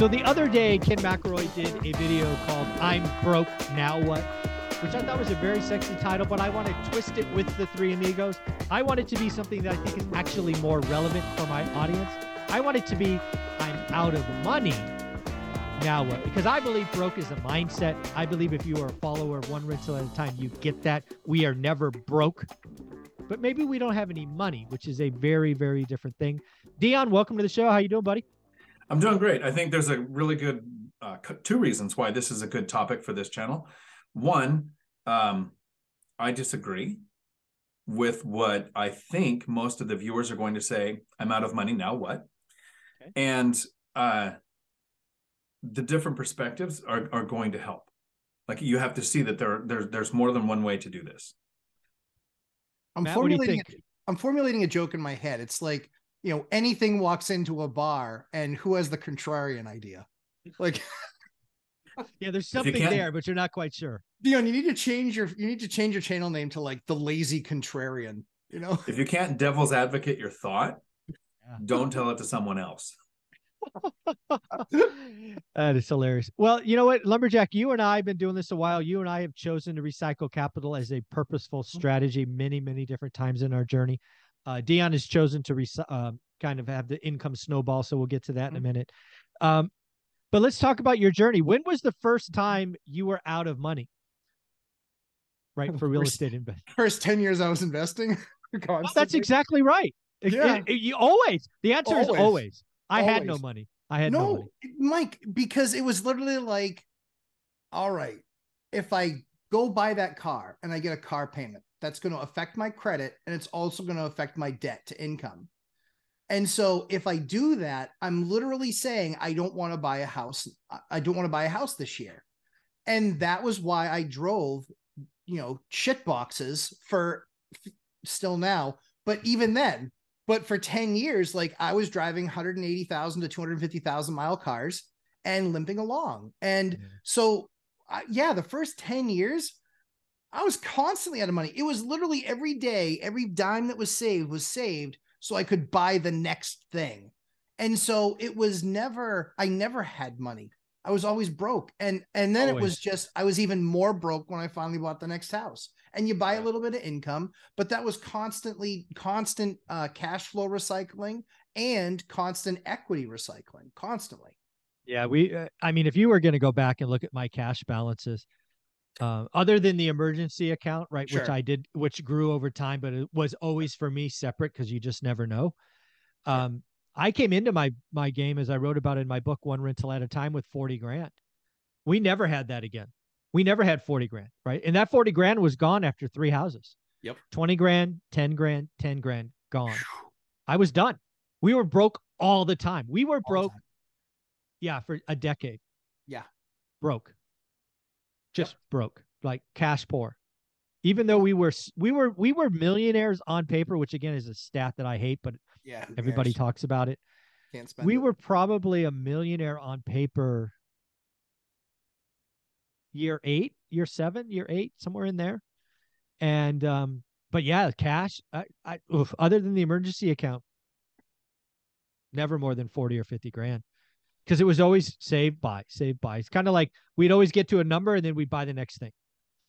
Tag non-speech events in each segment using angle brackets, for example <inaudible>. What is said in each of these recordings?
So the other day, Ken McElroy did a video called I'm Broke, Now What? Which I thought was a very sexy title, but I want to twist it with the three amigos. I want it to be something that I think is actually more relevant for my audience. I want it to be I'm out of money. Now what? Because I believe broke is a mindset. I believe if you are a follower of one rental at a time, you get that. We are never broke. But maybe we don't have any money, which is a very, very different thing. Dion, welcome to the show. How you doing, buddy? I'm doing great. I think there's a really good uh, two reasons why this is a good topic for this channel. One, um, I disagree with what I think most of the viewers are going to say. I'm out of money now. What? Okay. And uh, the different perspectives are are going to help. Like you have to see that there there's there's more than one way to do this. I'm Matt, formulating. I'm formulating a joke in my head. It's like you know anything walks into a bar and who has the contrarian idea like <laughs> yeah there's something there but you're not quite sure dion you need to change your you need to change your channel name to like the lazy contrarian you know if you can't devil's advocate your thought yeah. don't tell it to someone else <laughs> that is hilarious. Well, you know what, Lumberjack, you and I have been doing this a while. You and I have chosen to recycle capital as a purposeful mm-hmm. strategy many, many different times in our journey. Uh, Dion has chosen to uh, kind of have the income snowball, so we'll get to that mm-hmm. in a mm-hmm. minute. Um, but let's talk about your journey. When was the first time you were out of money? Right for real first, estate investment. First ten years I was investing. <laughs> oh, that's exactly right. Yeah. It, it, you always. The answer always. is always. I always. had no money. I had no, no money. Mike, because it was literally like, all right, if I go buy that car and I get a car payment, that's going to affect my credit and it's also going to affect my debt to income. And so if I do that, I'm literally saying I don't want to buy a house. I don't want to buy a house this year. And that was why I drove, you know, shit boxes for still now. But even then, but for 10 years, like I was driving 180,000 to 250,000 mile cars and limping along. And yeah. so, yeah, the first 10 years, I was constantly out of money. It was literally every day, every dime that was saved was saved so I could buy the next thing. And so it was never, I never had money. I was always broke. And and then always. it was just I was even more broke when I finally bought the next house. And you buy a little bit of income, but that was constantly constant uh, cash flow recycling and constant equity recycling, constantly. Yeah, we uh, I mean if you were going to go back and look at my cash balances, uh, other than the emergency account, right, sure. which I did, which grew over time, but it was always for me separate because you just never know. Um, I came into my my game as I wrote about in my book, One Rental at a Time, with forty grand. We never had that again. We never had forty grand, right? And that forty grand was gone after three houses. Yep. Twenty grand, ten grand, ten grand, gone. I was done. We were broke all the time. We were broke. Yeah, for a decade. Yeah. Broke just yep. broke, like cash poor. Even though we were we were we were millionaires on paper, which again is a stat that I hate, but yeah, everybody talks about it. Can't spend. We it. were probably a millionaire on paper. Year eight, year seven, year eight, somewhere in there, and um, but yeah, cash. I, I oof, other than the emergency account, never more than forty or fifty grand because it was always save buy save buy it's kind of like we'd always get to a number and then we'd buy the next thing.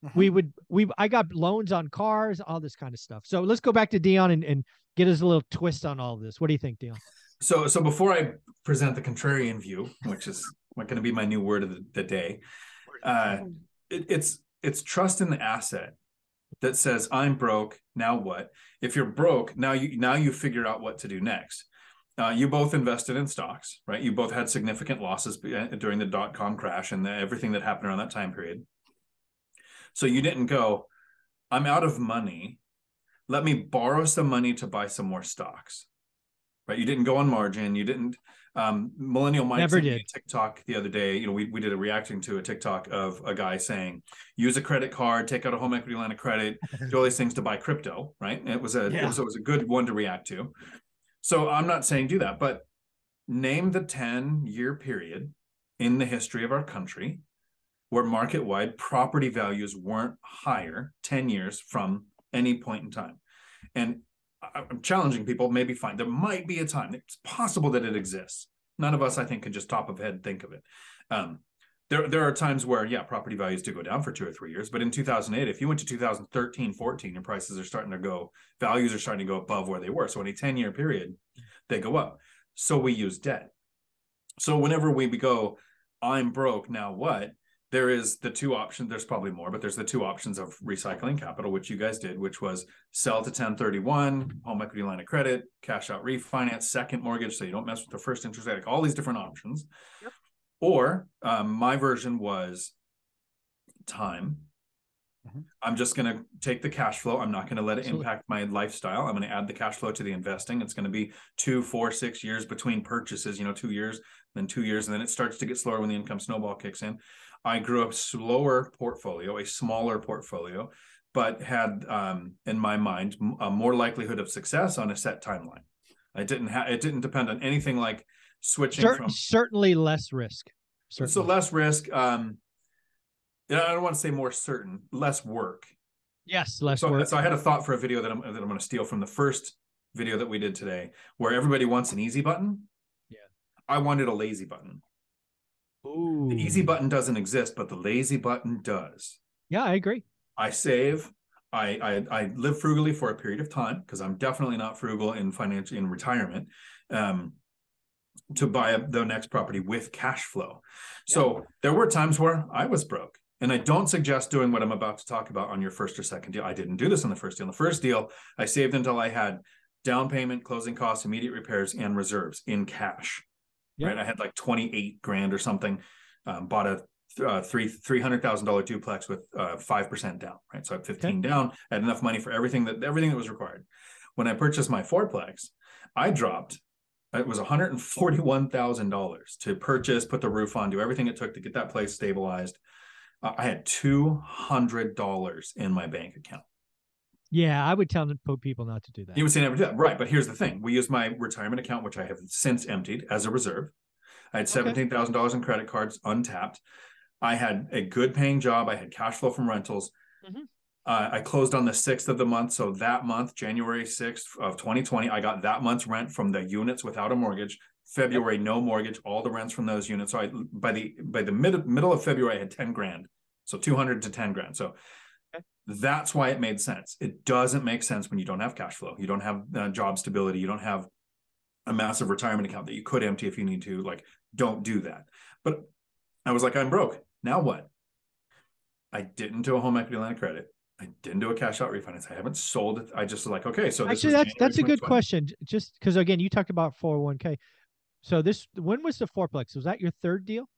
Uh-huh. we would we i got loans on cars all this kind of stuff. So let's go back to dion and, and get us a little twist on all this. What do you think dion? So so before i present the contrarian view which is what's going to be my new word of the, the day uh it, it's it's trust in the asset that says i'm broke now what? If you're broke now you now you figure out what to do next uh, you both invested in stocks, right? You both had significant losses uh, during the dot com crash and the, everything that happened around that time period. So you didn't go, I'm out of money. Let me borrow some money to buy some more stocks. right? You didn't go on margin. You didn't. Um, Millennial Mike Never did. a TikTok the other day. You know, we, we did a reacting to a TikTok of a guy saying, use a credit card, take out a home equity line of credit, do all these things to buy crypto, right? And it was a Yeah. it, was, it was a good one to react to. So I'm not saying do that, but name the 10 year period in the history of our country where market wide property values weren't higher 10 years from any point in time. And I'm challenging people, maybe find there might be a time. It's possible that it exists. None of us, I think, can just top of head think of it. Um, there, there are times where, yeah, property values do go down for two or three years. But in 2008, if you went to 2013, 14, your prices are starting to go, values are starting to go above where they were. So in a 10 year period, they go up. So we use debt. So whenever we go, I'm broke, now what? There is the two options. There's probably more, but there's the two options of recycling capital, which you guys did, which was sell to 1031, home equity line of credit, cash out refinance, second mortgage, so you don't mess with the first interest rate, like all these different options. Yep. Or um, my version was time. Mhm. I'm just going to take the cash flow. I'm not going to let it Absolutely. impact my lifestyle. I'm going to add the cash flow to the investing. It's going to be two, four, six years between purchases, you know, two years, then two years, and then it starts to get slower when the income snowball kicks in. I grew a slower portfolio, a smaller portfolio, but had um, in my mind a more likelihood of success on a set timeline. I didn't have it didn't depend on anything like switching Cer- from certainly less risk. so less risk. Um, yeah, I don't want to say more certain, less work. yes, less So, work. so I had a thought for a video that I'm that I'm going to steal from the first video that we did today, where everybody wants an easy button. Yeah. I wanted a lazy button. Ooh. The easy button doesn't exist, but the lazy button does. Yeah, I agree. I save. I I, I live frugally for a period of time because I'm definitely not frugal in financial in retirement. Um, to buy the next property with cash flow. So there were times where I was broke. And I don't suggest doing what I'm about to talk about on your first or second deal. I didn't do this on the first deal. On the first deal, I saved until I had down payment, closing costs, immediate repairs, and reserves in cash. Yeah. Right. I had like 28 grand or something. Um, bought a uh, three three hundred thousand dollar duplex with uh, five percent down. Right. So I had 15 down. I had enough money for everything that everything that was required. When I purchased my fourplex, I dropped it was $141,000 to purchase, put the roof on, do everything it took to get that place stabilized. Uh, I had $200 in my bank account. Yeah, I would tell people not to do that. You would say never do that. Right. But here's the thing we used my retirement account, which I have since emptied as a reserve. I had Okay. $17,000 in credit cards untapped. I had a good paying job. I had cash flow from rentals. Mhm. Uh, I closed on the 6th of the month. So that month, January 6th of 2020, I got that month's rent from the units without a mortgage. February, no mortgage, all the rents from those units. So I by the by the mid, middle of February, I had 10 grand. So 200 to 10 grand. So Okay. that's why it made sense. It doesn't make sense when you don't have cash flow. You don't have uh, job stability. You don't have a massive retirement account that you could empty if you need to. Like, don't do that. But I was like, I'm broke. Now what? I didn't do a home equity line of credit. I didn't do a cash out refinance. I haven't sold it. I just like, okay, so this Actually, that's that's a good question. Just because again, you talked about 401k. So this when was the fourplex? Was that your third deal?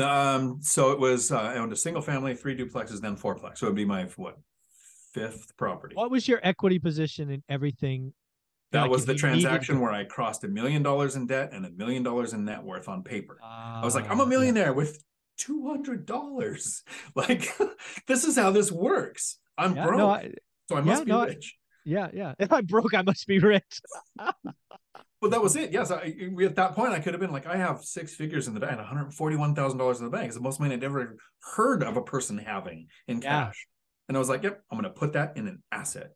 Um, so it was uh, I owned a single family, three duplexes, then fourplex. So it'd be my what fifth property. What was your equity position in everything? That Like, was the you needed transaction where I crossed a million dollars in debt and a million dollars in net worth on paper. I was like, I'm a yeah. millionaire with two hundred dollars. <laughs> Like, <laughs> this is how this works. I'm Yeah, broke, no, I, so I yeah, must be no, I- rich. yeah, yeah. If I'm broke, I must be rich. <laughs> But that was it. Yes, I, at that point, I could have been like, I have six figures in the bank, one hundred forty-one thousand dollars in the bank. It's the most money I'd ever heard of a person having in Yeah. cash. And I was like, Yep, I'm going to put that in an asset.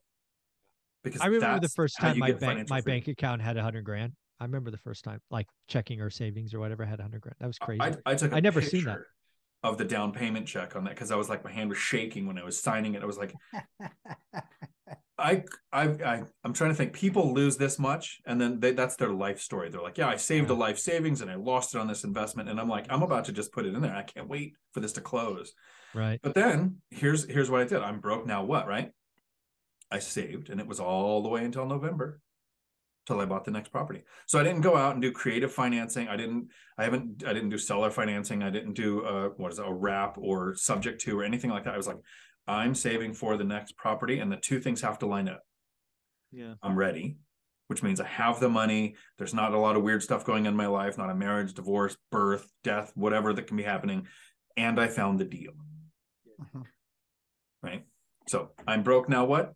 Because I remember the first time my bank my freedom. bank account had a hundred grand. I remember the first time, like checking or savings or whatever, had a hundred grand. That was crazy. I, I took. I I never seen that. Of the down payment check on that because I was like, my hand was shaking when I was signing it. I was like, <laughs> I, I, I, I'm trying to think. People lose this much, and then they, that's their life story. They're like, "Yeah, I saved a life savings, and I lost it on this investment." And I'm like, "I'm about to just put it in there. I can't wait for this to close." right. But then here's here's what I did. I'm broke now. What? Right? I saved, and it was all the way until November, till I bought the next property. So I didn't go out and do creative financing. I didn't. I haven't. I didn't do seller financing. I didn't do uh what is it, a wrap or subject to or anything like that. I was like, I'm saving for the next property, and the two things have to line up. Yeah. I'm ready, which means I have the money. There's not a lot of weird stuff going on in my life, not a marriage, divorce, birth, death, whatever that can be happening. And I found the deal. Mhm. Right. So I'm broke now. What?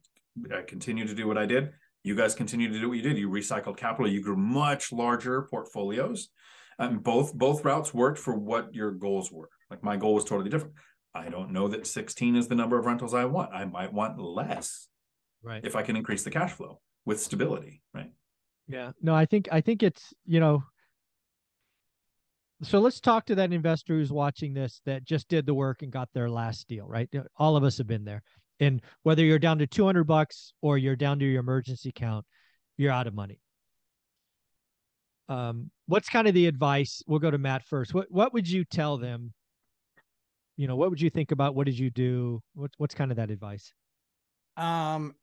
I continue to do what I did. You guys continue to do what you did. You recycled capital. You grew much larger portfolios. And both both routes worked for what your goals were. Like my goal was totally different. I don't know that 16 is the number of rentals I want. I might want less Right. if I can increase the cash flow with stability, right? Yeah. No, I think I think it's, you know, so let's talk to that investor who's watching this that just did the work and got their last deal, right? All of us have been there. And whether you're down to 200 bucks or you're down to your emergency account, you're out of money. Um, what's kind of the advice? We'll go to Matt first. What what would you tell them? You know, what would you think about? What did you do? What, what's kind of that advice? um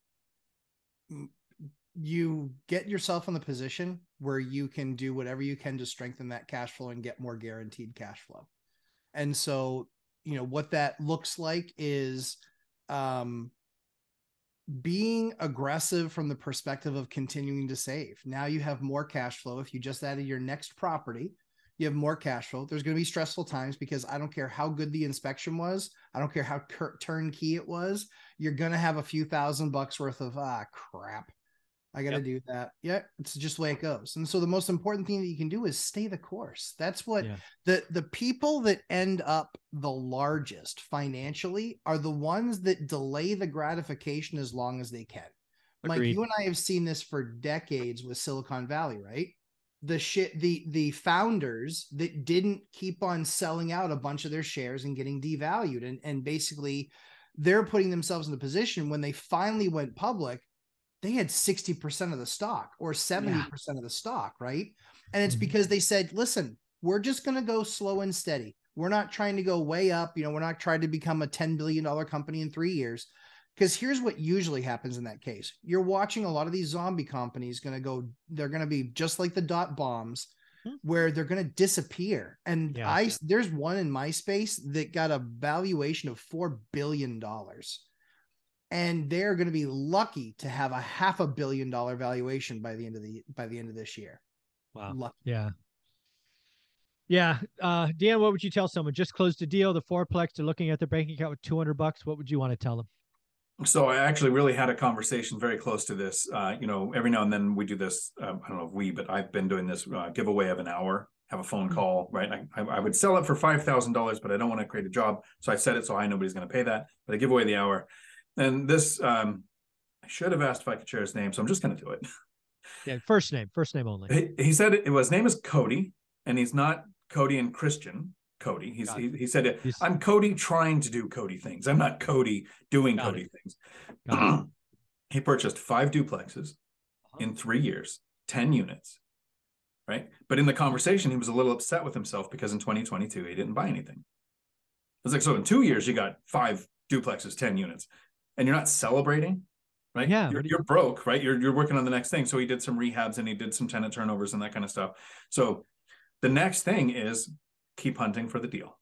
you get yourself in the position where you can do whatever you can to strengthen that cash flow and get more guaranteed cash flow and so you know what that looks like is um being aggressive from the perspective of continuing to save. Now you have more cash flow. If you just added your next property you have more cash flow. There's going to be stressful times because i don't care how good the inspection was i don't care how tur- turnkey it was you're gonna have a few thousand bucks worth of ah crap. I gotta Yep. do that. Yeah, it's just the way it goes. And so the most important thing that you can do is stay the course. That's what Yeah. the the people that end up the largest financially are the ones that delay the gratification as long as they can. Mike, you and I have seen this for decades with Silicon Valley, right? The shit, the the founders that didn't keep on selling out a bunch of their shares and getting devalued, and and basically they're putting themselves in a position when they finally went public, they had 60% of the stock or 70% of the stock, right? And it's Mhm. because they said, listen, we're just going to go slow and steady. We're not trying to go way up. You know, we're not trying to become a $10 billion company in three years. Because here's what usually happens in that case you're watching a lot of these zombie companies going to go, they're going to be just like the dot bombs Hmm. where they're going to disappear. And Yeah. I there's one in my space that got a valuation of four billion dollars, and they're going to be lucky to have a half a billion dollar valuation by the end of the by the end of this year. Wow. Lucky. Yeah. Yeah. Uh, Dan, what would you tell someone? Just closed a deal, the fourplex, they're looking at their bank account with 200 bucks. What would you want to tell them? So I actually really had a conversation very close to this. Uh, you know, every now and then we do this. Um, I don't know if we, but I've been doing this uh, giveaway of an hour. Have a phone call, right? I, I, I would sell it for five thousand dollars, but I don't want to create a job, so I said it so I nobody's going to pay that. But I give away the hour, and this um, I should have asked if I could share his name, so I'm just going to do it. Yeah. First name, first name only. He, he said it, his name is Cody, and he's not Cody and Christian. Cody. He's he, he said it. He's- I'm Cody trying to do Cody things. I'm not Cody doing Cody things. <clears throat> He purchased five duplexes Uh-huh. in three years, 10 units. Right. But in the conversation, he was a little upset with himself because in 2022, he didn't buy anything. It's like, so in two years, you got five duplexes, 10 units, and you're not celebrating, right? Yeah, You're, you're broke, right? You're, you're working on the next thing. So he did some rehabs and he did some tenant turnovers and that kind of stuff. So the next thing is keep hunting for the deal.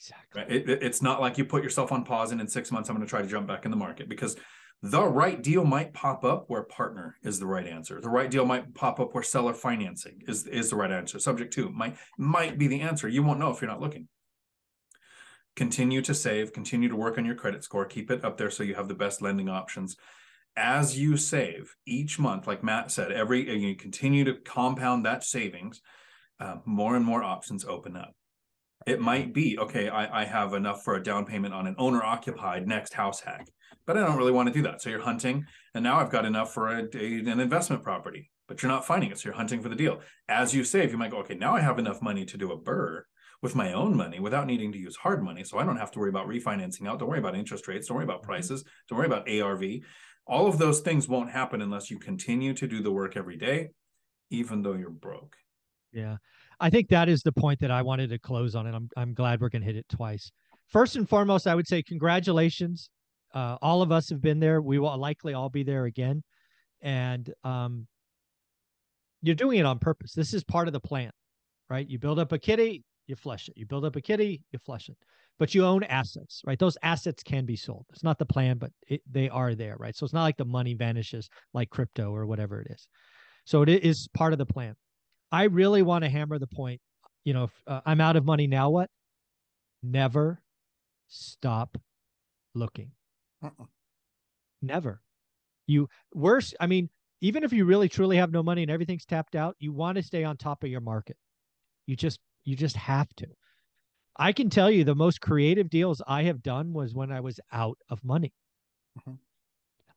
Exactly. Right? It, it- it's not like you put yourself on pause and in six months I'm going to try to jump back in the market because the right deal might pop up where partner is the right answer. The right deal might pop up where seller financing is is the right answer. Subject to might might be the answer. You won't know if you're not looking. Continue to save. Continue to work on your credit score. Keep it up there so you have the best lending options. As you save each month, like Matt said, every you continue to compound that savings. Uh, more and more options open up. It might be okay. I, I have enough for a down payment on an owner occupied next house hack, but I don't really want to do that. So you're hunting, and now I've got enough for a, a- an investment property, but you're not finding it. So you're hunting for the deal. As you save, you might go, okay, now I have enough money to do a BRRRR with my own money without needing to use hard money. So I don't have to worry about refinancing out. Don't worry about interest rates. Don't worry about prices. Don't worry about ARV. All of those things won't happen unless you continue to do the work every day, even though you're broke. Yeah. I think that is the point that I wanted to close on, and I'm I'm glad we're gonna hit it twice. First and foremost, I would say congratulations. Uh, all of us have been there. We will likely all be there again, and um, you're doing it on purpose. This is part of the plan, right? You build up a kitty, you flush it. You build up a kitty, you flush it. But you own assets, right? Those assets can be sold. It's not the plan, but it, they are there, right? So it's not like the money vanishes like crypto or whatever it is. So it is part of the plan. I really want to hammer the point. You know, if, uh, I'm out of money now. What? Never stop looking. Uh-uh. Never. You worse. I mean, even if you really truly have no money and everything's tapped out, you want to stay on top of your market. You just you just have to. I can tell you the most creative deals I have done was when I was out of money. Mm-hmm.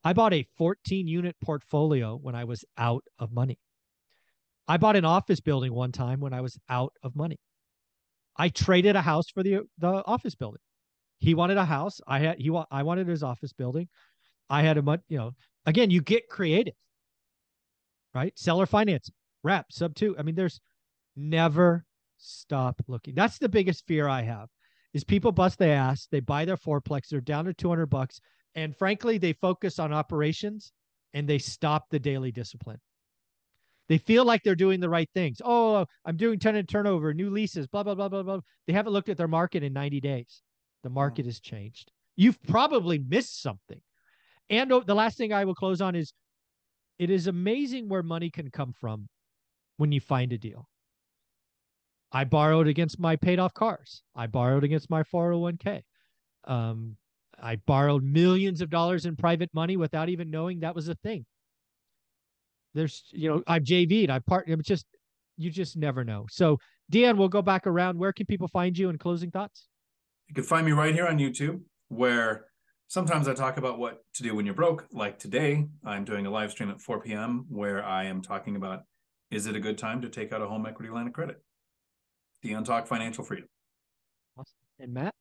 I bought a 14 unit portfolio when I was out of money. I bought an office building one time when I was out of money. I traded a house for the the office building. He wanted a house. I had he I wanted his office building. I had a much you know again you get creative, right? Seller financing, wrap sub two. I mean, there's never stop looking. That's the biggest fear I have is people bust their ass. They buy their fourplex. They're down to 200 bucks. And frankly, they focus on operations and they stop the daily discipline. They feel like they're doing the right things. Oh, I'm doing tenant turnover, new leases, blah, blah, blah, blah, blah. They haven't looked at their market in 90 days. The market mm. has changed. You've probably missed something. And oh, the last thing I will close on is it is amazing where money can come from when you find a deal. I borrowed against my paid off cars. I borrowed against my 401k. Um, I borrowed millions of dollars in private money without even knowing that was a thing. There's, you know, I've JV'd, I've part, it's just, you just never know. So, Dan, we'll go back around. Where can people find you in closing thoughts? You can find me right here on YouTube, where sometimes I talk about what to do when you're broke. Like today, I'm doing a live stream at 4 p.m. where I am talking about is it a good time to take out a home equity line of credit? The Untalk Financial Freedom. Awesome. And Matt?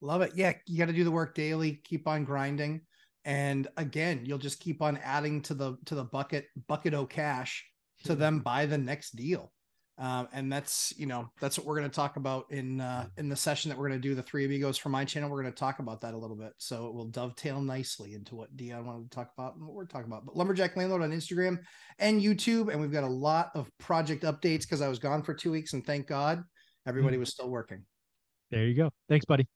Love it. Yeah, you got to do the work daily, keep on grinding. And again, you'll just keep on adding to the to the bucket bucket o cash to them buy the next deal. Um, and that's you know that's what we're going to talk about in uh, in the session that we're going to do the three amigos for my channel. We're going to talk about that a little bit. So it will dovetail nicely into what dion wanted to talk about and what we're talking about. But lumberjack landlord on instagram and youtube and we've got a lot of project updates because i was gone for two weeks and thank god everybody mm. was still working. There you go. Thanks buddy